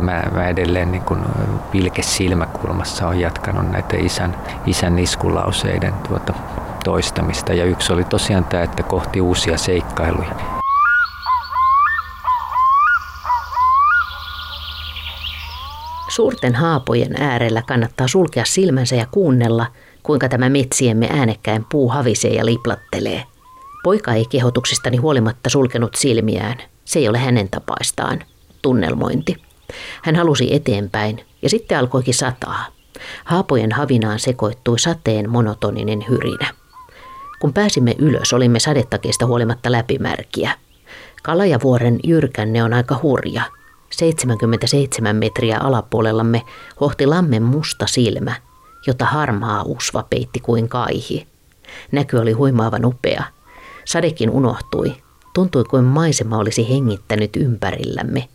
mutta mä, mä edelleen niin kuin pilke silmäkulmassa on jatkanut näitä isän, isän iskulauseiden tuota, toistamista. Ja yksi oli tosiaan tämä, että kohti uusia seikkailuja. Suurten haapojen äärellä kannattaa sulkea silmänsä ja kuunnella, kuinka tämä metsiemme äänekkäin puu havisee ja liplattelee. Poika ei kehotuksistani huolimatta sulkenut silmiään. Se ei ole hänen tapaistaan. Tunnelmointi. Hän halusi eteenpäin ja sitten alkoikin sataa. Haapojen havinaan sekoittui sateen monotoninen hyrinä. Kun pääsimme ylös, olimme sadetakeista huolimatta läpimärkiä. Kalajavuoren jyrkänne on aika hurja. 77 metriä alapuolellamme hohti lammen musta silmä, jota harmaa usva peitti kuin kaihi. Näky oli huimaavan upea. Sadekin unohtui. Tuntui kuin maisema olisi hengittänyt ympärillämme,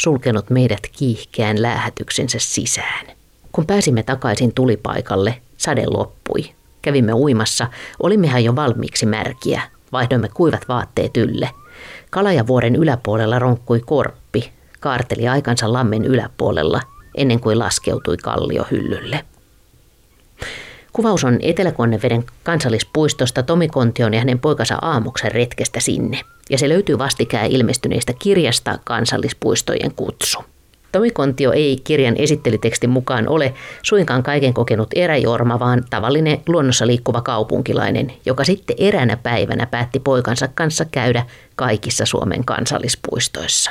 sulkenut meidät kiihkeän läähätyksensä sisään. Kun pääsimme takaisin tulipaikalle, sade loppui. Kävimme uimassa, olimmehan jo valmiiksi märkiä. Vaihdoimme kuivat vaatteet ylle. Kalajavuoren yläpuolella ronkkui korppi, kaarteli aikansa lammen yläpuolella, ennen kuin laskeutui kalliohyllylle. Kuvaus on Etelä-Konneveden kansallispuistosta Tomi Kontion ja hänen poikansa Aamuksen retkestä sinne, ja se löytyy vastikään ilmestyneestä kirjasta Kansallispuistojen kutsu. Tomi Kontio ei kirjan esittelytekstin mukaan ole suinkaan kaiken kokenut eräjorma, vaan tavallinen luonnossa liikkuva kaupunkilainen, joka sitten eränä päivänä päätti poikansa kanssa käydä kaikissa Suomen kansallispuistoissa.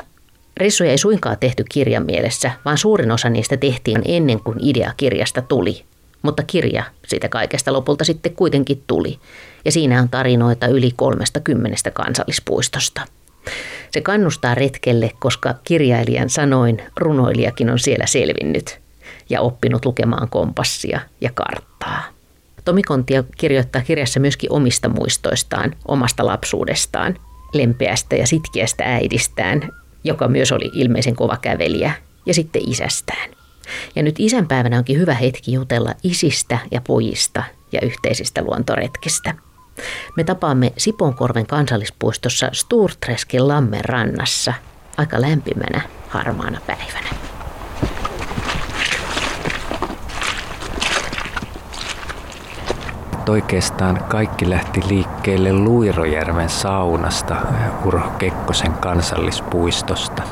Reissuja ei suinkaan tehty kirjan mielessä, vaan suurin osa niistä tehtiin ennen kuin idea kirjasta tuli. Mutta kirja siitä kaikesta lopulta sitten kuitenkin tuli. Ja siinä on tarinoita yli 30 kansallispuistosta. Se kannustaa retkelle, koska kirjailijan sanoin runoilijakin on siellä selvinnyt ja oppinut lukemaan kompassia ja karttaa. Tomi Kontio kirjoittaa kirjassa myöskin omista muistoistaan, omasta lapsuudestaan, lempeästä ja sitkeästä äidistään, joka myös oli ilmeisen kova kävelijä, ja sitten isästään. Ja nyt isänpäivänä onkin hyvä hetki jutella isistä ja pojista ja yhteisistä luontoretkistä – me tapaamme Siponkorven kansallispuistossa Sturtreskin lammen rannassa aika lämpimänä harmaana päivänä. Oikeastaan kaikki lähti liikkeelle Luirojärven saunasta Urho Kekkosen kansallispuistosta.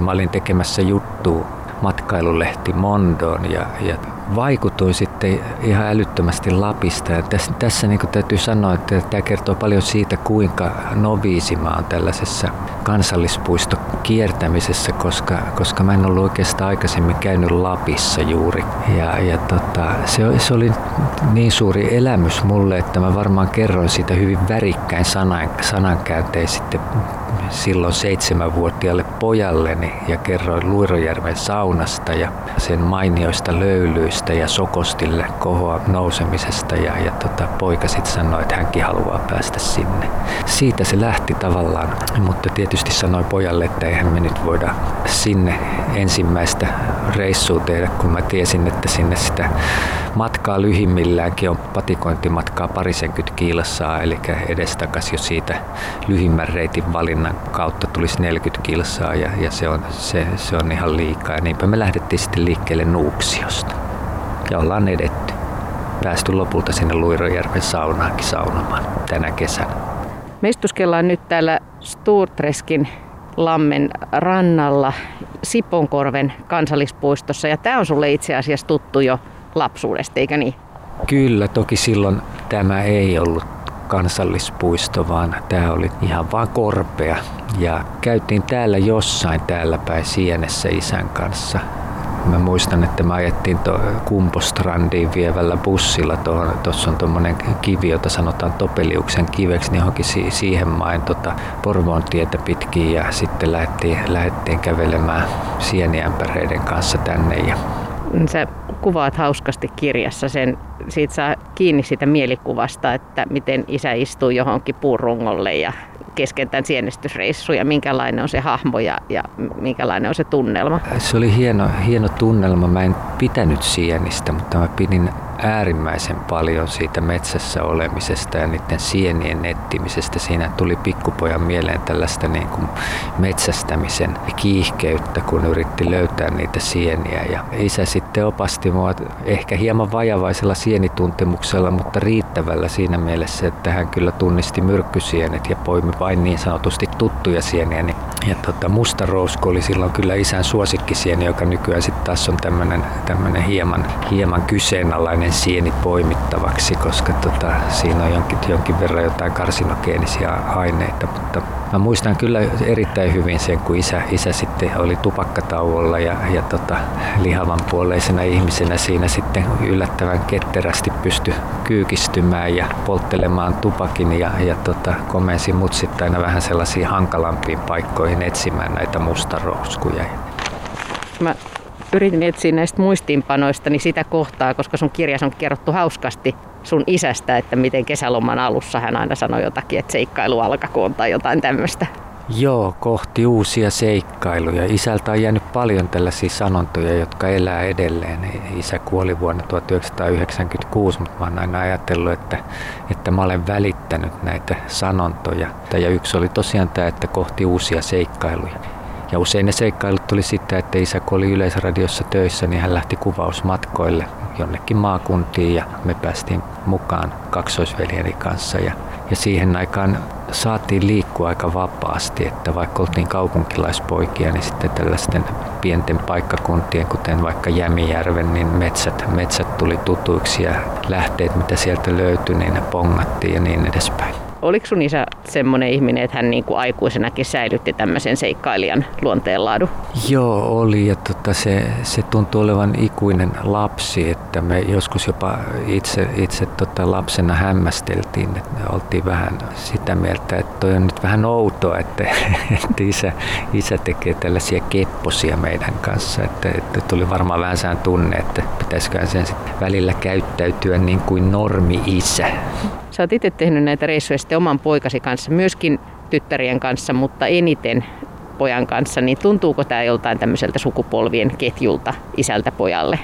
Mä olin tekemässä juttua matkailulehti Mondoon ja, ja vaikutuin sitten ihan älyttömästi Lapista. Ja tässä, tässä niin täytyy sanoa, että tämä kertoo paljon siitä, kuinka noviisi mä oon tällaisessa kansallispuisto kiertämisessä, koska, koska mä en ollut oikeastaan aikaisemmin käynyt Lapissa juuri. Ja, ja tota, se, se oli niin suuri elämys mulle, että mä varmaan kerroin siitä hyvin värikkäin sanan, sanankääntein sitten silloin seitsemänvuotiaalle pojalleni ja kerroin Luirojärven saunasta ja sen mainioista löylyistä ja sokostille kohoa nousemisesta ja, ja tota, poika sitten sanoi, että hänkin haluaa päästä sinne. Siitä se lähti tavallaan, mutta tietysti sanoi pojalle, että eihän me nyt voida sinne ensimmäistä reissua tehdä, kun mä tiesin, että sinne sitä matkaa lyhimmilläänkin on patikointimatkaa parisenkymmentä kilsaa, eli edestakas jo siitä lyhimmän reitin valinnan kautta tulisi 40 kilsaa ja, ja se, on, se, se on ihan liikaa. Ja niinpä me lähdettiin sitten liikkeelle Nuuksiosta ja ollaan edetty. Päästy lopulta sinne Luirojärven saunaankin saunomaan tänä kesänä. Me istuskellaan nyt täällä Sturtreskin lammen rannalla Siponkorven kansallispuistossa ja tämä on sulle itse asiassa tuttu jo lapsuudesta, eikö niin? Kyllä, toki silloin tämä ei ollut kansallispuisto, vaan tämä oli ihan vaan korpea. Ja käytiin täällä jossain täällä päin Sienessä isän kanssa. Mä muistan, että me ajettiin to Kumpostrandiin vievällä bussilla. Tuossa on tuommoinen kivi, jota sanotaan Topeliuksen kiveksi, niin johonkin si- siihen main tota Porvoon tietä pitkin ja sitten lähdettiin, lähdettiin kävelemään sieniämpäreiden kanssa tänne. Ja Sä kuvaat hauskasti kirjassa sen, siitä saa kiinni siitä mielikuvasta, että miten isä istuu johonkin puurungolle ja kesken tämän sienestysreissu ja minkälainen on se hahmo ja, ja minkälainen on se tunnelma? Se oli hieno, hieno tunnelma. Mä en pitänyt sienistä, mutta mä pidin äärimmäisen paljon siitä metsässä olemisesta ja niiden sienien etsimisestä. Siinä tuli pikkupojan mieleen tällaista niin kuin metsästämisen kiihkeyttä, kun yritti löytää niitä sieniä. Ja isä sitten opasti mua ehkä hieman vajavaisella sienituntemuksella, mutta riittävällä siinä mielessä, että hän kyllä tunnisti myrkkysienet ja poimi vain niin sanotusti tuttuja sieniä. Ja tota, musta rousku oli silloin kyllä isän suosikkisieni, joka nykyään sitten taas on tämmöinen hieman, hieman kyseenalainen sieni poimittavaksi, koska tota, siinä on jonkin, jonkin verran jotain karsinogeenisia aineita. Mutta mä muistan kyllä erittäin hyvin sen, kun isä, isä sitten oli tupakkatauolla ja, ja tota, lihavan puoleisena ihmisenä siinä sitten yllättävän ketterästi pysty kyykistymään ja polttelemaan tupakin ja, ja tota, komensi mut sitten aina vähän sellaisiin hankalampiin paikkoihin etsimään näitä mustarouskuja. Mä yritin etsiä näistä muistiinpanoista niin sitä kohtaa, koska sun kirjas on kerrottu hauskasti sun isästä, että miten kesäloman alussa hän aina sanoi jotakin, että seikkailu alkakoon tai jotain tämmöistä. Joo, kohti uusia seikkailuja. Isältä on jäänyt paljon tällaisia sanontoja, jotka elää edelleen. Isä kuoli vuonna 1996, mutta mä oon aina ajatellut, että, että mä olen välittänyt näitä sanontoja. Ja yksi oli tosiaan tämä, että kohti uusia seikkailuja. Ja usein ne seikkailut tuli sitten, että isä kun oli Yleisradiossa töissä, niin hän lähti kuvausmatkoille jonnekin maakuntiin ja me päästiin mukaan kaksoisveljeni kanssa. Ja, ja siihen aikaan saatiin liikkua aika vapaasti, että vaikka oltiin kaupunkilaispoikia, niin sitten tällaisten pienten paikkakuntien, kuten vaikka Jämijärven, niin metsät, metsät tuli tutuiksi ja lähteet, mitä sieltä löytyi, niin ne pongattiin ja niin edespäin. Oliko sun isä semmoinen ihminen, että hän niin kuin aikuisenakin säilytti tämmöisen seikkailijan luonteenlaadun? Joo, oli. Ja tota, se, se tuntui olevan ikuinen lapsi, että me joskus jopa itse, itse tota lapsena hämmästeltiin, että me oltiin vähän sitä mieltä, että toi on nyt vähän outoa, että, että isä, isä tekee tällaisia kepposia meidän kanssa. Että, että tuli varmaan vähän sään tunne, että pitäisikö sen välillä käyttäytyä niin kuin normi-isä. Sä oot itse tehnyt näitä reissuja sitten oman poikasi kanssa, myöskin tyttärien kanssa, mutta eniten pojan kanssa, niin tuntuuko tämä joltain tämmöiseltä sukupolvien ketjulta isältä pojalle?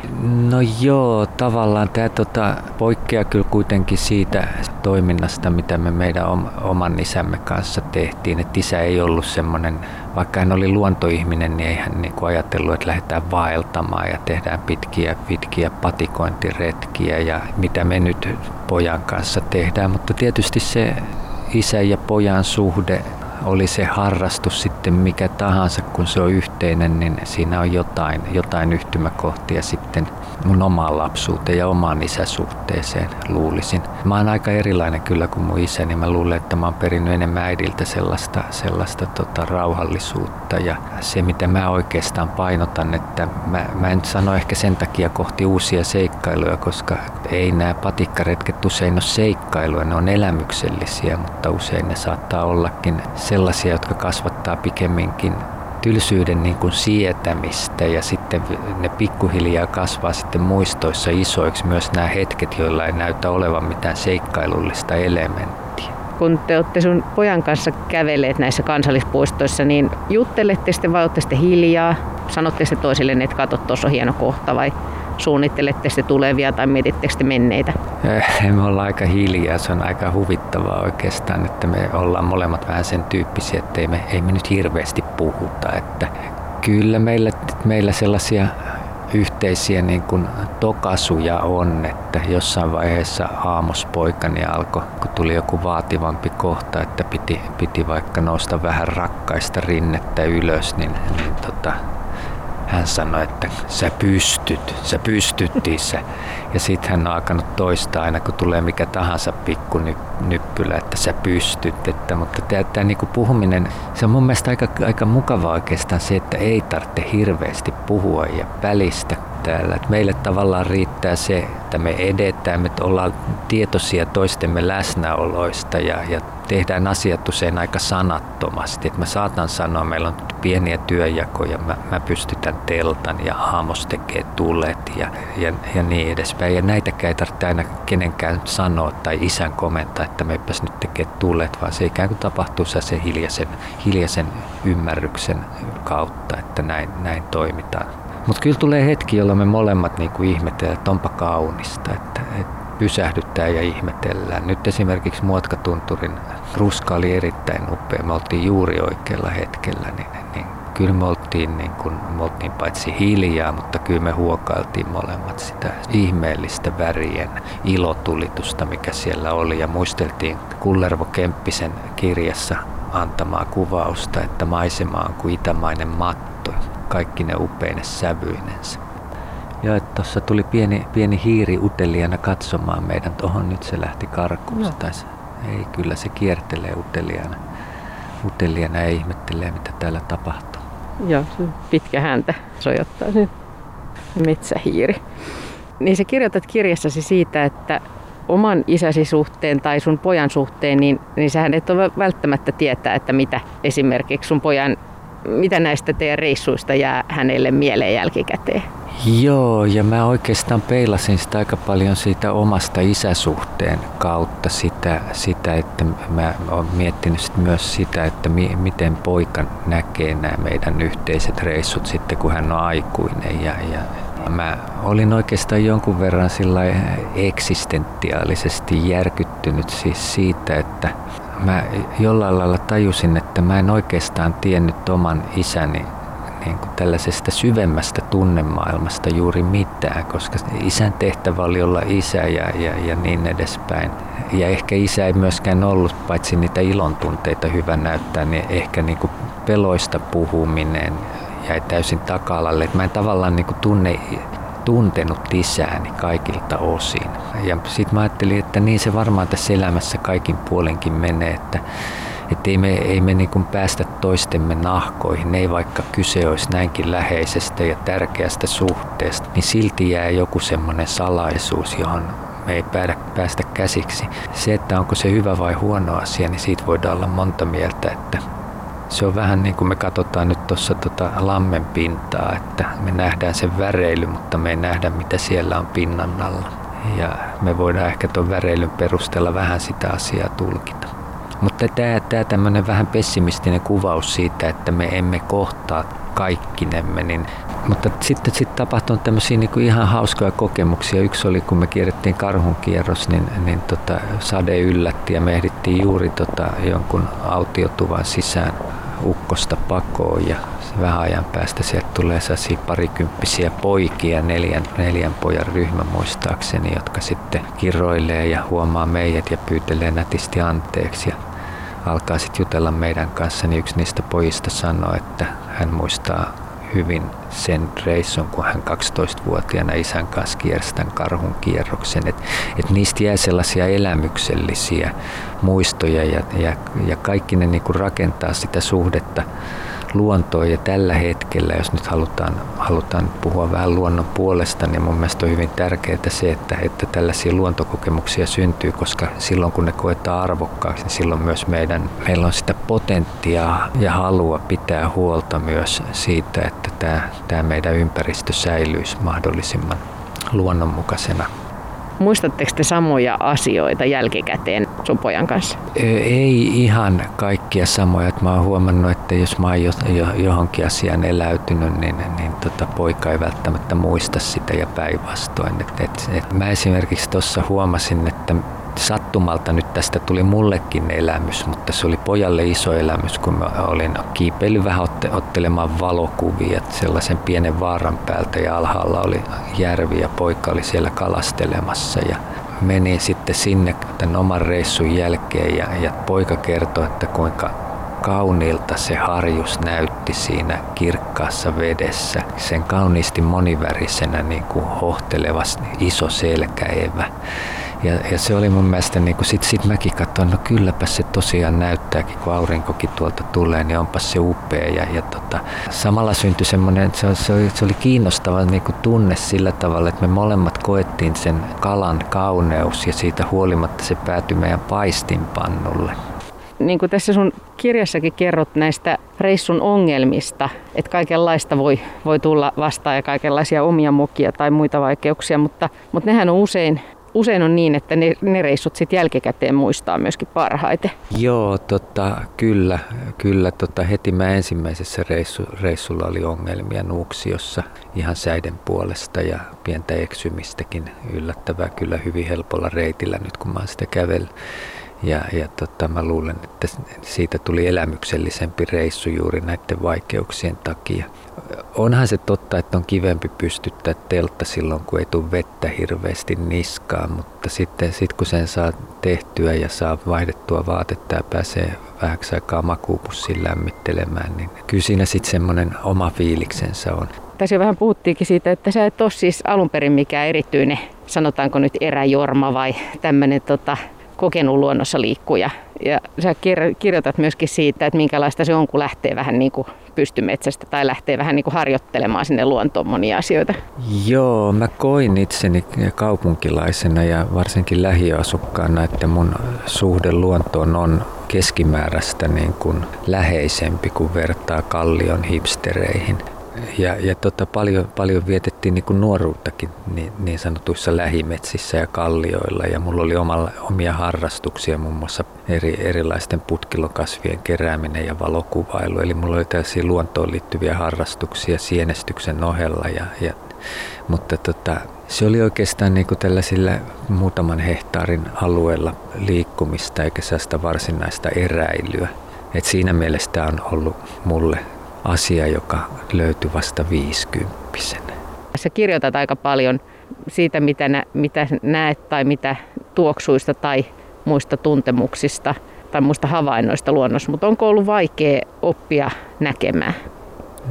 No joo, tavallaan tämä tota, poikkeaa kyllä kuitenkin siitä toiminnasta, mitä me meidän oman isämme kanssa tehtiin. Että isä ei ollut semmoinen, vaikka hän oli luontoihminen, niin ei hän niin ajatellut, että lähdetään vaeltamaan ja tehdään pitkiä, pitkiä patikointiretkiä ja mitä me nyt pojan kanssa tehdään. Mutta tietysti se isän ja pojan suhde oli se harrastus sitten mikä tahansa, kun se on yhteinen, niin siinä on jotain, jotain yhtymäkohtia sitten mun omaan lapsuuteen ja omaan isäsuhteeseen luulisin. Mä oon aika erilainen kyllä kuin mun isä, niin mä luulen, että mä oon perinnyt enemmän äidiltä sellaista, sellaista tota, rauhallisuutta. Ja se mitä mä oikeastaan painotan, että mä, mä en sano ehkä sen takia kohti uusia seikkailuja, koska ei nämä patikkaretket usein ole seikkailuja, ne on elämyksellisiä, mutta usein ne saattaa ollakin sellaisia, jotka kasvattaa pikemminkin tylsyyden niin kuin sietämistä ja sitten ne pikkuhiljaa kasvaa sitten muistoissa isoiksi myös nämä hetket, joilla ei näytä olevan mitään seikkailullista elementtiä. Kun te olette sun pojan kanssa kävelleet näissä kansallispuistoissa, niin juttelette sitten vai olette sitten hiljaa? Sanotte se toisille, että katso, tuossa on hieno kohta vai suunnittelette sitten tulevia tai mietittekö te menneitä? Eh, me ollaan aika hiljaa, se on aika huvittavaa oikeastaan, että me ollaan molemmat vähän sen tyyppisiä, että ei me, ei me nyt hirveästi puhuta. Että kyllä meillä, meillä sellaisia yhteisiä niin kuin tokasuja on, että jossain vaiheessa aamospoikani alkoi, kun tuli joku vaativampi kohta, että piti, piti vaikka nousta vähän rakkaista rinnettä ylös, niin, niin tota, hän sanoi, että sä pystyt, sä pystyt isä. Ja sitten hän on alkanut toistaa aina, kun tulee mikä tahansa pikku nyppylä, että sä pystyt. Että, mutta tämä niinku puhuminen, se on mun mielestä aika, aika mukavaa oikeastaan se, että ei tarvitse hirveästi puhua ja välistä täällä. Et meille tavallaan riittää se, että me edetään, me ollaan tietoisia toistemme läsnäoloista ja, ja tehdään asiat usein aika sanattomasti. Et mä saatan sanoa, meillä on pieniä työjakoja, mä, mä pystytän teltan ja Haamos tekee tulet ja, ja, ja niin edespäin. Ja näitäkään ei tarvitse aina kenenkään sanoa tai isän komentaa, että meipäs nyt tekee tulet, vaan se ikään kuin tapahtuu se hiljaisen, hiljaisen ymmärryksen kautta, että näin, näin toimitaan. Mutta kyllä tulee hetki, jolloin me molemmat niin kuin ihmetellään, että onpa kaunista, että, että pysähdyttää ja ihmetellään. Nyt esimerkiksi Muotkatunturin ruska oli erittäin upea. Me oltiin juuri oikealla hetkellä, niin, niin kyllä me oltiin, niin kun, me oltiin paitsi hiljaa, mutta kyllä me huokailtiin molemmat sitä ihmeellistä värien ilotulitusta, mikä siellä oli. Ja muisteltiin Kullervo Kemppisen kirjassa antamaa kuvausta, että maisema on kuin itämainen matto, kaikki ne upeine sävyinensä. Joo, että tuossa tuli pieni, pieni hiiri uteliana katsomaan meidän tuohon, nyt se lähti karkuun. No. Ei, kyllä se kiertelee uteliana. Uteliana ja ihmettelee, mitä täällä tapahtuu. Joo, se pitkä häntä sojottaa se metsähiiri. Niin sä kirjoitat kirjassasi siitä, että oman isäsi suhteen tai sun pojan suhteen, niin, niin sähän et ole välttämättä tietää, että mitä esimerkiksi sun pojan, mitä näistä teidän reissuista jää hänelle mieleen jälkikäteen. Joo, ja mä oikeastaan peilasin sitä aika paljon siitä omasta isäsuhteen kautta sitä, sitä että mä oon miettinyt myös sitä, että mi, miten poika näkee nämä meidän yhteiset reissut sitten, kun hän on aikuinen. Ja, ja mä olin oikeastaan jonkun verran sillä eksistentiaalisesti järkyttynyt siis siitä, että mä jollain lailla tajusin, että mä en oikeastaan tiennyt oman isäni niin kuin tällaisesta syvemmästä tunnemaailmasta juuri mitään, koska isän tehtävä oli olla isä ja, ja, ja niin edespäin. Ja ehkä isä ei myöskään ollut, paitsi niitä ilontunteita hyvä näyttää, niin ehkä niin kuin peloista puhuminen jäi täysin taka-alalle. Mä en tavallaan niin kuin tunne tuntenut isääni kaikilta osin. Ja sitten mä ajattelin, että niin se varmaan tässä elämässä kaikin puolenkin menee, että että ei me, ei me niin päästä toistemme nahkoihin, ei vaikka kyse olisi näinkin läheisestä ja tärkeästä suhteesta, niin silti jää joku semmoinen salaisuus, johon me ei päästä, päästä käsiksi. Se, että onko se hyvä vai huono asia, niin siitä voidaan olla monta mieltä, että se on vähän niin kuin me katsotaan nyt tuossa tota lammen pintaa, että me nähdään sen väreily, mutta me ei nähdä mitä siellä on pinnan alla. Ja me voidaan ehkä tuon väreilyn perusteella vähän sitä asiaa tulkita. Mutta tämä, tämä tämmöinen vähän pessimistinen kuvaus siitä, että me emme kohtaa kaikkinemme, niin mutta sitten sit tapahtui tämmöisiä niin kuin ihan hauskoja kokemuksia. Yksi oli, kun me kierrettiin karhun kierros, niin, niin tota, sade yllätti ja me ehdittiin juuri tota, jonkun autiotuvan sisään ukkosta pakoon ja vähän ajan päästä sieltä tulee sellaisia parikymppisiä poikia, neljän, neljän pojan ryhmä muistaakseni, jotka sitten kiroilee ja huomaa meidät ja pyytelee nätisti anteeksi. Ja alkaa sitten jutella meidän kanssa, niin yksi niistä pojista sanoi, että hän muistaa hyvin sen reissun, kun hän 12-vuotiaana isän kanssa kiersi tämän karhun kierroksen. Että et niistä jää sellaisia elämyksellisiä muistoja ja, ja, ja kaikki ne niinku rakentaa sitä suhdetta luontoon ja tällä hetkellä, jos nyt halutaan, halutaan puhua vähän luonnon puolesta, niin mun mielestä on hyvin tärkeää se, että, että tällaisia luontokokemuksia syntyy, koska silloin kun ne koetaan arvokkaaksi, niin silloin myös meidän, meillä on sitä potentiaa ja halua pitää huolta myös siitä, että tämä, tämä meidän ympäristö säilyisi mahdollisimman luonnonmukaisena Muistatteko te samoja asioita jälkikäteen sun pojan kanssa? Ei ihan kaikkia samoja. Mä oon huomannut, että jos mä oon jo, jo, johonkin asiaan eläytynyt, niin, niin tota, poika ei välttämättä muista sitä ja päinvastoin. Et, et, et mä esimerkiksi tuossa huomasin, että sattumalta nyt tästä tuli mullekin elämys, mutta se oli pojalle iso elämys, kun mä olin kiipeillyt vähän otte, ottelemaan valokuvia sellaisen pienen vaaran päältä ja alhaalla oli järvi ja poika oli siellä kalastelemassa ja menin sitten sinne tämän oman reissun jälkeen ja, ja poika kertoi, että kuinka kauniilta se harjus näytti siinä kirkkaassa vedessä. Sen kauniisti monivärisenä niin kuin hohteleva iso selkäevä. Ja, ja se oli mun mielestä, niin kuin sit, sit mäkin katsoin, no kylläpä se tosiaan näyttääkin, kun aurinkokin tuolta tulee, niin onpas se upea. Ja, ja tota, samalla syntyi semmoinen, se, se, oli, se oli kiinnostava niin kuin tunne sillä tavalla, että me molemmat koettiin sen kalan kauneus ja siitä huolimatta se päätyi meidän paistinpannulle niin kuin tässä sun kirjassakin kerrot näistä reissun ongelmista, että kaikenlaista voi, voi tulla vastaan ja kaikenlaisia omia mokia tai muita vaikeuksia, mutta, mutta nehän on usein usein on niin, että ne, ne reissut sitten jälkikäteen muistaa myöskin parhaiten. Joo, tota, kyllä. kyllä tota, heti mä ensimmäisessä reissu, reissulla oli ongelmia Nuuksiossa ihan säiden puolesta ja pientä eksymistäkin yllättävää kyllä hyvin helpolla reitillä nyt kun mä oon sitä kävellyt. Ja, ja tota, mä luulen, että siitä tuli elämyksellisempi reissu juuri näiden vaikeuksien takia. Onhan se totta, että on kivempi pystyttää teltta silloin, kun ei tule vettä hirveästi niskaan, mutta sitten sit kun sen saa tehtyä ja saa vaihdettua vaatetta ja pääsee vähäksi aikaa makuupussiin lämmittelemään, niin kyllä siinä sitten semmoinen oma fiiliksensä on. Tässä jo vähän puhuttiinkin siitä, että sä et ole siis alun perin mikään erityinen, sanotaanko nyt eräjorma vai tämmöinen tota, kokenut luonnossa liikkuja. Ja sä kirjoitat myöskin siitä, että minkälaista se on, kun lähtee vähän niin kuin pystymetsästä tai lähtee vähän niin kuin harjoittelemaan sinne luontoon monia asioita. Joo, mä koin itseni kaupunkilaisena ja varsinkin lähiasukkaana, että mun suhde luontoon on keskimääräistä niin kuin läheisempi, kuin vertaa kallion hipstereihin ja, ja tota, paljon, paljon vietettiin niin kuin nuoruuttakin niin, niin sanotuissa lähimetsissä ja kallioilla. Ja mulla oli omalla, omia harrastuksia, muun muassa eri, erilaisten putkilokasvien kerääminen ja valokuvailu. Eli mulla oli tällaisia luontoon liittyviä harrastuksia sienestyksen ohella. Ja, ja, mutta tota, se oli oikeastaan niin kuin tällaisilla muutaman hehtaarin alueella liikkumista eikä sellaista varsinaista eräilyä. Et siinä mielessä tämä on ollut mulle asia, joka löytyi vasta viisikymppisenä. Sä kirjoitat aika paljon siitä, mitä, nä, mitä näet tai mitä tuoksuista tai muista tuntemuksista tai muista havainnoista luonnossa, mutta onko ollut vaikea oppia näkemään?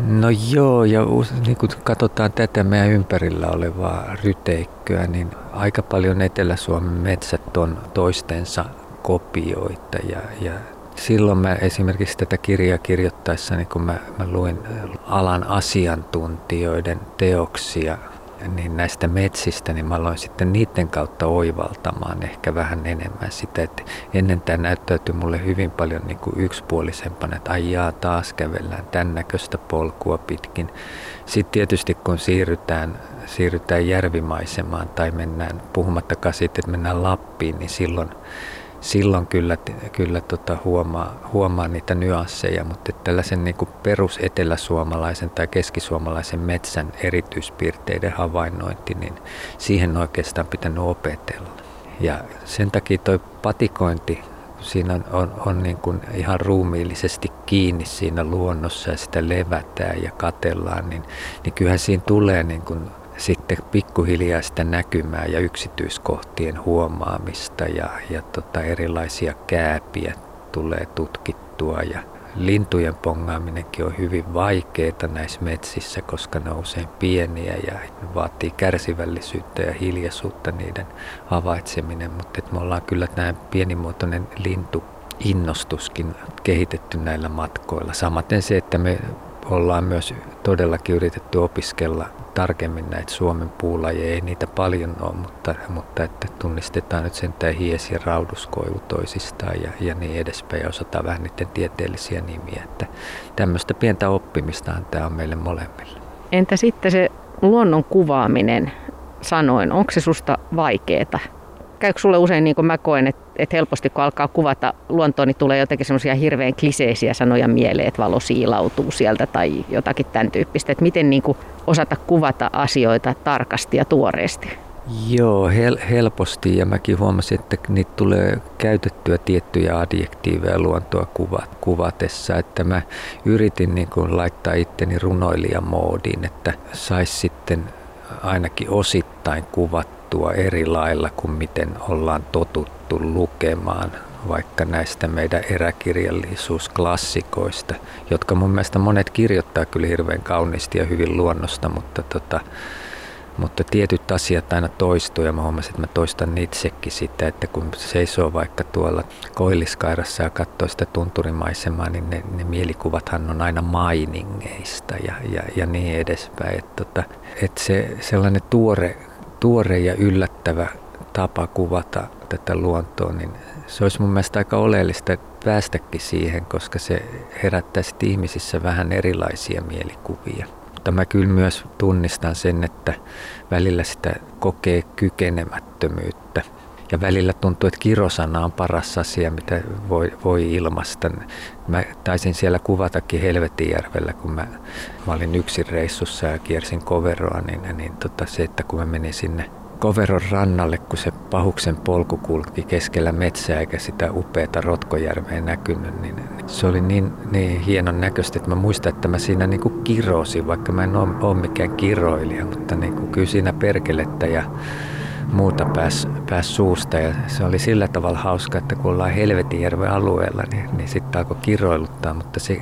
No joo, ja niin kun katsotaan tätä meidän ympärillä olevaa ryteikköä, niin aika paljon Etelä-Suomen metsät on toistensa kopioita ja, ja silloin mä esimerkiksi tätä kirjaa kirjoittaessani, kun mä, mä luin alan asiantuntijoiden teoksia niin näistä metsistä, niin mä aloin sitten niiden kautta oivaltamaan ehkä vähän enemmän sitä, että ennen tämä näyttäytyi mulle hyvin paljon niin kuin yksipuolisempana, että ai jaa, taas kävellään tämän näköistä polkua pitkin. Sitten tietysti kun siirrytään, siirrytään järvimaisemaan tai mennään, puhumattakaan sitten, että mennään Lappiin, niin silloin silloin kyllä, kyllä tota huomaa, huomaa niitä nyansseja, mutta tällaisen niin kuin perus eteläsuomalaisen tai keskisuomalaisen metsän erityispiirteiden havainnointi, niin siihen oikeastaan pitänyt opetella. Ja sen takia tuo patikointi, siinä on, on, on niin kuin ihan ruumiillisesti kiinni siinä luonnossa ja sitä levätään ja katellaan, niin, niin kyllähän siinä tulee niin kuin sitten pikkuhiljaa sitä näkymää ja yksityiskohtien huomaamista ja, ja tota erilaisia kääpiä tulee tutkittua ja lintujen pongaaminenkin on hyvin vaikeaa näissä metsissä, koska ne on usein pieniä ja vaatii kärsivällisyyttä ja hiljaisuutta niiden havaitseminen, mutta me ollaan kyllä tämä pienimuotoinen lintu innostuskin kehitetty näillä matkoilla. Samaten se, että me ollaan myös todellakin yritetty opiskella tarkemmin näitä Suomen puulajeja. Ei niitä paljon ole, mutta, mutta että tunnistetaan nyt sentään hies ja rauduskoivu toisistaan ja, ja niin edespäin. Ja osataan vähän niiden tieteellisiä nimiä. Että tämmöistä pientä oppimistahan tämä on meille molemmille. Entä sitten se luonnon kuvaaminen sanoin, onko se susta vaikeeta? Käykö sulle usein niin kuin mä koen, että, että helposti kun alkaa kuvata luontoa, niin tulee jotenkin semmoisia hirveän kliseisiä sanoja mieleen, että valo siilautuu sieltä tai jotakin tämän tyyppistä. Että miten niin kuin osata kuvata asioita tarkasti ja tuoreesti? Joo, hel- helposti ja mäkin huomasin, että niitä tulee käytettyä tiettyjä adjektiiveja luontoa kuvat, kuvatessa, että mä yritin niin kuin laittaa itteni runoilijamoodiin, että saisi sitten ainakin osittain kuvat luettua eri lailla kuin miten ollaan totuttu lukemaan vaikka näistä meidän eräkirjallisuusklassikoista, jotka mun mielestä monet kirjoittaa kyllä hirveän kauniisti ja hyvin luonnosta, mutta, tota, mutta tietyt asiat aina toistuu ja mä huomasin, että mä toistan itsekin sitä, että kun seisoo vaikka tuolla koilliskairassa ja katsoo sitä tunturimaisemaa, niin ne, ne mielikuvathan on aina mainingeista ja, ja, ja niin edespäin. Että, tota, että se sellainen tuore tuore ja yllättävä tapa kuvata tätä luontoa, niin se olisi mun mielestä aika oleellista päästäkin siihen, koska se herättäisi ihmisissä vähän erilaisia mielikuvia. Mutta mä kyllä myös tunnistan sen, että välillä sitä kokee kykenemättömyyttä. Ja välillä tuntuu, että kirosana on paras asia, mitä voi, voi ilmaista. Mä taisin siellä kuvatakin Helvetijärvellä, kun mä, mä olin yksin reissussa ja kiersin koveroa, niin, niin tota, se, että kun mä menin sinne Koveron rannalle, kun se pahuksen polku kulki keskellä metsää eikä sitä upeata Rotkojärveä näkynyt, niin se oli niin, niin hienon näköistä, että mä muistan, että mä siinä niin kuin kirosin, vaikka mä en ole, ole mikään kiroilija, mutta niin kuin kyllä siinä perkelettä ja muuta pääs, pääs suusta. Ja se oli sillä tavalla hauska, että kun ollaan Helvetijärven alueella, niin, niin sitten alkoi kiroiluttaa, mutta se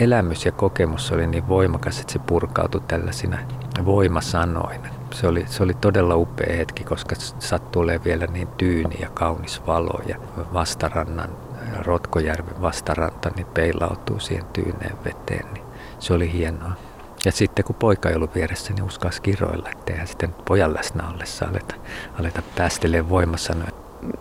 elämys ja kokemus oli niin voimakas, että se purkautui tällaisina voimasanoina se oli, se oli todella upea hetki, koska sattui olemaan vielä niin tyyni ja kaunis valo ja vastarannan, Rotkojärven vastaranta, niin peilautuu siihen tyyneen veteen, niin se oli hienoa. Ja sitten kun poika ei ollut vieressä, niin uskas kiroilla, ettei sitten pojan läsnä ollessa aleta, aleta päästelee voimasanoja.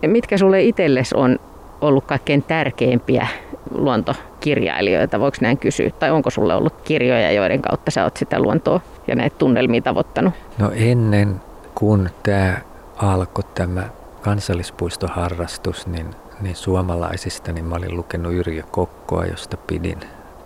Mitkä sulle itsellesi on ollut kaikkein tärkeimpiä luontokirjailijoita, voiko näin kysyä? Tai onko sulle ollut kirjoja, joiden kautta sä oot sitä luontoa ja näitä tunnelmia tavoittanut? No ennen kuin tämä alkoi tämä kansallispuistoharrastus, niin, niin suomalaisista niin mä olin lukenut Yrjö Kokkoa, josta pidin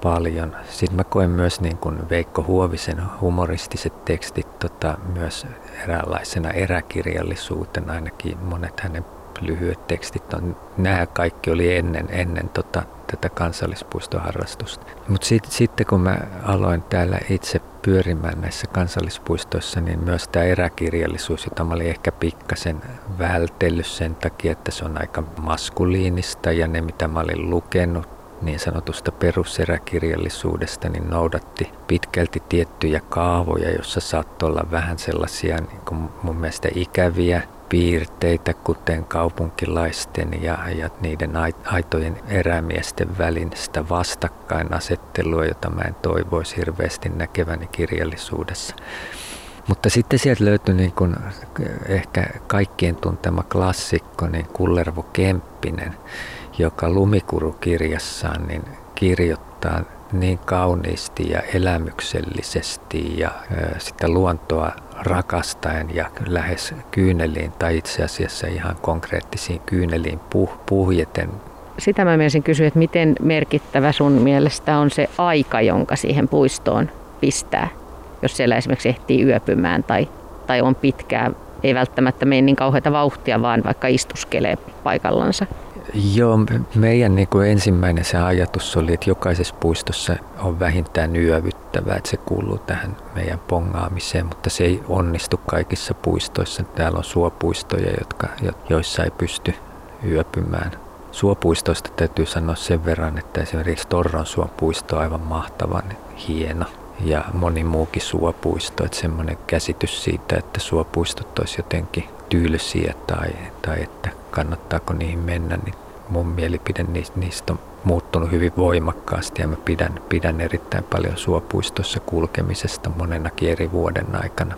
paljon. Sitten mä koen myös niin kuin Veikko Huovisen humoristiset tekstit tota, myös eräänlaisena eräkirjallisuutena, ainakin monet hänen lyhyet tekstit on, nämä kaikki oli ennen, ennen tota, tätä kansallispuistoharrastusta. Mutta sit, sitten kun mä aloin täällä itse pyörimään näissä kansallispuistoissa, niin myös tämä eräkirjallisuus, jota mä olin ehkä pikkasen vältellyt sen takia, että se on aika maskuliinista ja ne mitä mä olin lukenut niin sanotusta peruseräkirjallisuudesta, niin noudatti pitkälti tiettyjä kaavoja, jossa saattoi olla vähän sellaisia niin kuin mun mielestä ikäviä piirteitä, kuten kaupunkilaisten ja, ja niiden aitojen erämiesten välistä vastakkainasettelua, jota mä en toivoisi hirveästi näkeväni kirjallisuudessa. Mutta sitten sieltä löytyi niin kuin ehkä kaikkien tuntema klassikko, niin Kullervo Kemppinen, joka Lumikuru-kirjassaan niin kirjoittaa niin kauniisti ja elämyksellisesti ja sitä luontoa rakastaen ja lähes kyyneliin tai itse asiassa ihan konkreettisiin kyyneliin puh- puhjeten. Sitä mä mielisin kysyä, että miten merkittävä sun mielestä on se aika, jonka siihen puistoon pistää, jos siellä esimerkiksi ehtii yöpymään tai, tai on pitkää, ei välttämättä mene niin kauheita vauhtia, vaan vaikka istuskelee paikallansa. Joo, meidän niin kuin ensimmäinen se ajatus oli, että jokaisessa puistossa on vähintään yövyttävää, että se kuuluu tähän meidän pongaamiseen, mutta se ei onnistu kaikissa puistoissa. Täällä on suopuistoja, jotka, joissa ei pysty yöpymään. Suopuistoista täytyy sanoa sen verran, että esimerkiksi Torron suopuisto on aivan mahtavan hieno ja moni muukin suopuisto, että semmoinen käsitys siitä, että suopuistot olisi jotenkin tylsiä tai, tai että kannattaako niihin mennä, niin mun mielipide niistä on muuttunut hyvin voimakkaasti ja mä pidän, pidän erittäin paljon suopuistossa kulkemisesta monenakin eri vuoden aikana.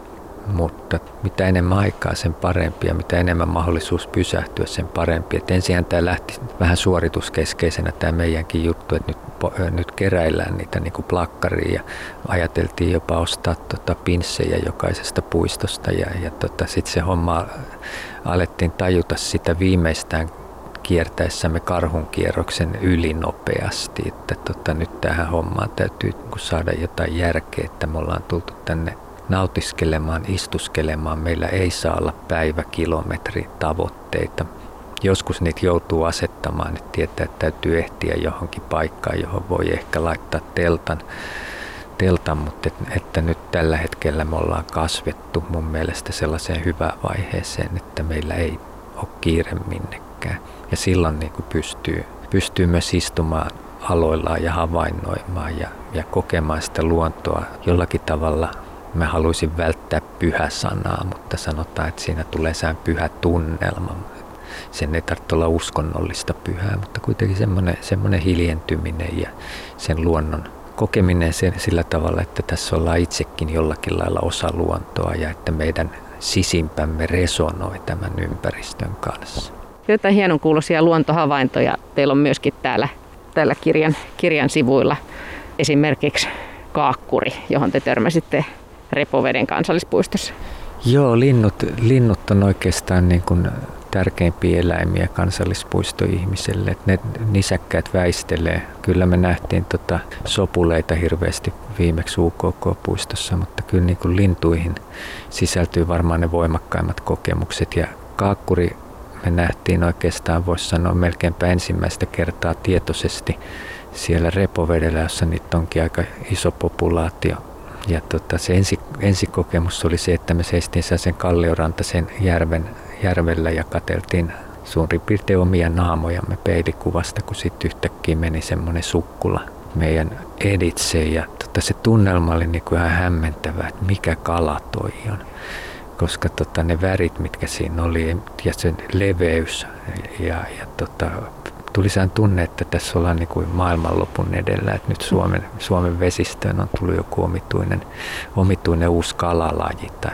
Mutta mitä enemmän aikaa, sen parempi ja mitä enemmän mahdollisuus pysähtyä, sen parempi. Et ensin tämä lähti vähän suorituskeskeisenä tämä meidänkin juttu, että nyt, nyt keräillään niitä niin kuin plakkaria ja ajateltiin jopa ostaa tota pinssejä jokaisesta puistosta ja, ja tota, sitten se homma alettiin tajuta sitä viimeistään kiertäessämme karhunkierroksen yli nopeasti, että tota, nyt tähän hommaan täytyy niin saada jotain järkeä, että me ollaan tultu tänne nautiskelemaan, istuskelemaan. Meillä ei saa olla päiväkilometri tavoitteita. Joskus niitä joutuu asettamaan, että tietää, että täytyy ehtiä johonkin paikkaan, johon voi ehkä laittaa teltan. teltan mutta et, että nyt tällä hetkellä me ollaan kasvettu mun mielestä sellaiseen hyvään vaiheeseen, että meillä ei ole kiire minnekään. Ja silloin niin kuin pystyy, pystyy myös istumaan aloillaan ja havainnoimaan ja, ja kokemaan sitä luontoa jollakin tavalla Mä haluaisin välttää pyhä sanaa, mutta sanotaan, että siinä tulee sään pyhä tunnelma. Sen ei tarvitse olla uskonnollista pyhää, mutta kuitenkin semmoinen, semmoinen hiljentyminen ja sen luonnon kokeminen sen, sillä tavalla, että tässä ollaan itsekin jollakin lailla osa luontoa ja että meidän sisimpämme resonoi tämän ympäristön kanssa. Jotain hienon kuuloisia luontohavaintoja teillä on myöskin täällä, täällä kirjan, kirjan sivuilla. Esimerkiksi kaakkuri, johon te törmäsitte Repoveden kansallispuistossa? Joo, linnut, linnut on oikeastaan niin kuin tärkeimpiä eläimiä kansallispuistoihmiselle. Ne nisäkkäät väistelee. Kyllä me nähtiin tota sopuleita hirveästi viimeksi UKK-puistossa, mutta kyllä niin kuin lintuihin sisältyy varmaan ne voimakkaimmat kokemukset. Ja kaakkuri me nähtiin oikeastaan, voisi sanoa, melkeinpä ensimmäistä kertaa tietoisesti siellä repovedellä, jossa niitä onkin aika iso populaatio. Ja tota, se ensi, ensikokemus oli se, että me seistiin sen kalliorantaisen järven, järvellä ja kateltiin suurin piirtein omia naamojamme peilikuvasta, kun sitten yhtäkkiä meni semmoinen sukkula meidän editse ja tota, se tunnelma oli niinku ihan hämmentävä, että mikä kala toi on. Koska tota, ne värit, mitkä siinä oli ja sen leveys ja, ja tota, tuli sehän tunne, että tässä ollaan niin kuin maailmanlopun edellä, että nyt Suomen, Suomen vesistöön on tullut joku omituinen, omituinen uusi kalalaji tai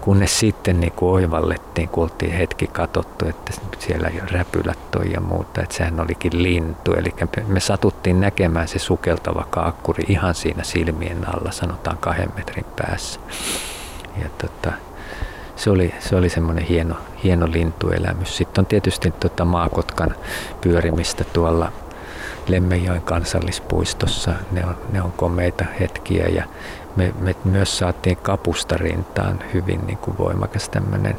kunnes sitten niin kuin oivallettiin, kun oltiin hetki katsottu, että siellä jo räpylät toi ja muuta, että sehän olikin lintu. Eli me satuttiin näkemään se sukeltava kaakkuri ihan siinä silmien alla, sanotaan kahden metrin päässä. Ja tota, se oli, se oli semmoinen hieno, hieno lintuelämys. Sitten on tietysti tota maakotkan pyörimistä tuolla Lemmenjoen kansallispuistossa. Ne on, ne on komeita hetkiä ja me, me myös saatiin kapustarintaan hyvin niin kuin voimakas tämmöinen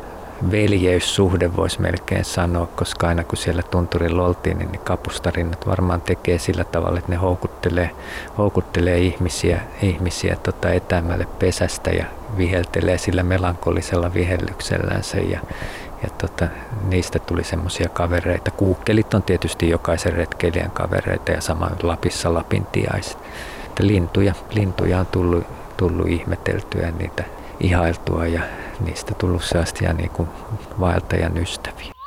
veljeyssuhde voisi melkein sanoa, koska aina kun siellä tunturilla oltiin, niin, kapustarinnat varmaan tekee sillä tavalla, että ne houkuttelee, houkuttelee ihmisiä, ihmisiä tota etämälle pesästä ja viheltelee sillä melankolisella vihellyksellänsä ja, ja tota, niistä tuli semmoisia kavereita. Kuukkelit on tietysti jokaisen retkeilijän kavereita ja sama Lapissa lapintiaiset. Lintuja, lintuja on tullut, tullut ihmeteltyä niitä ihailtua ja niistä tullut sellaisia niin kuin vaeltajan ystäviä.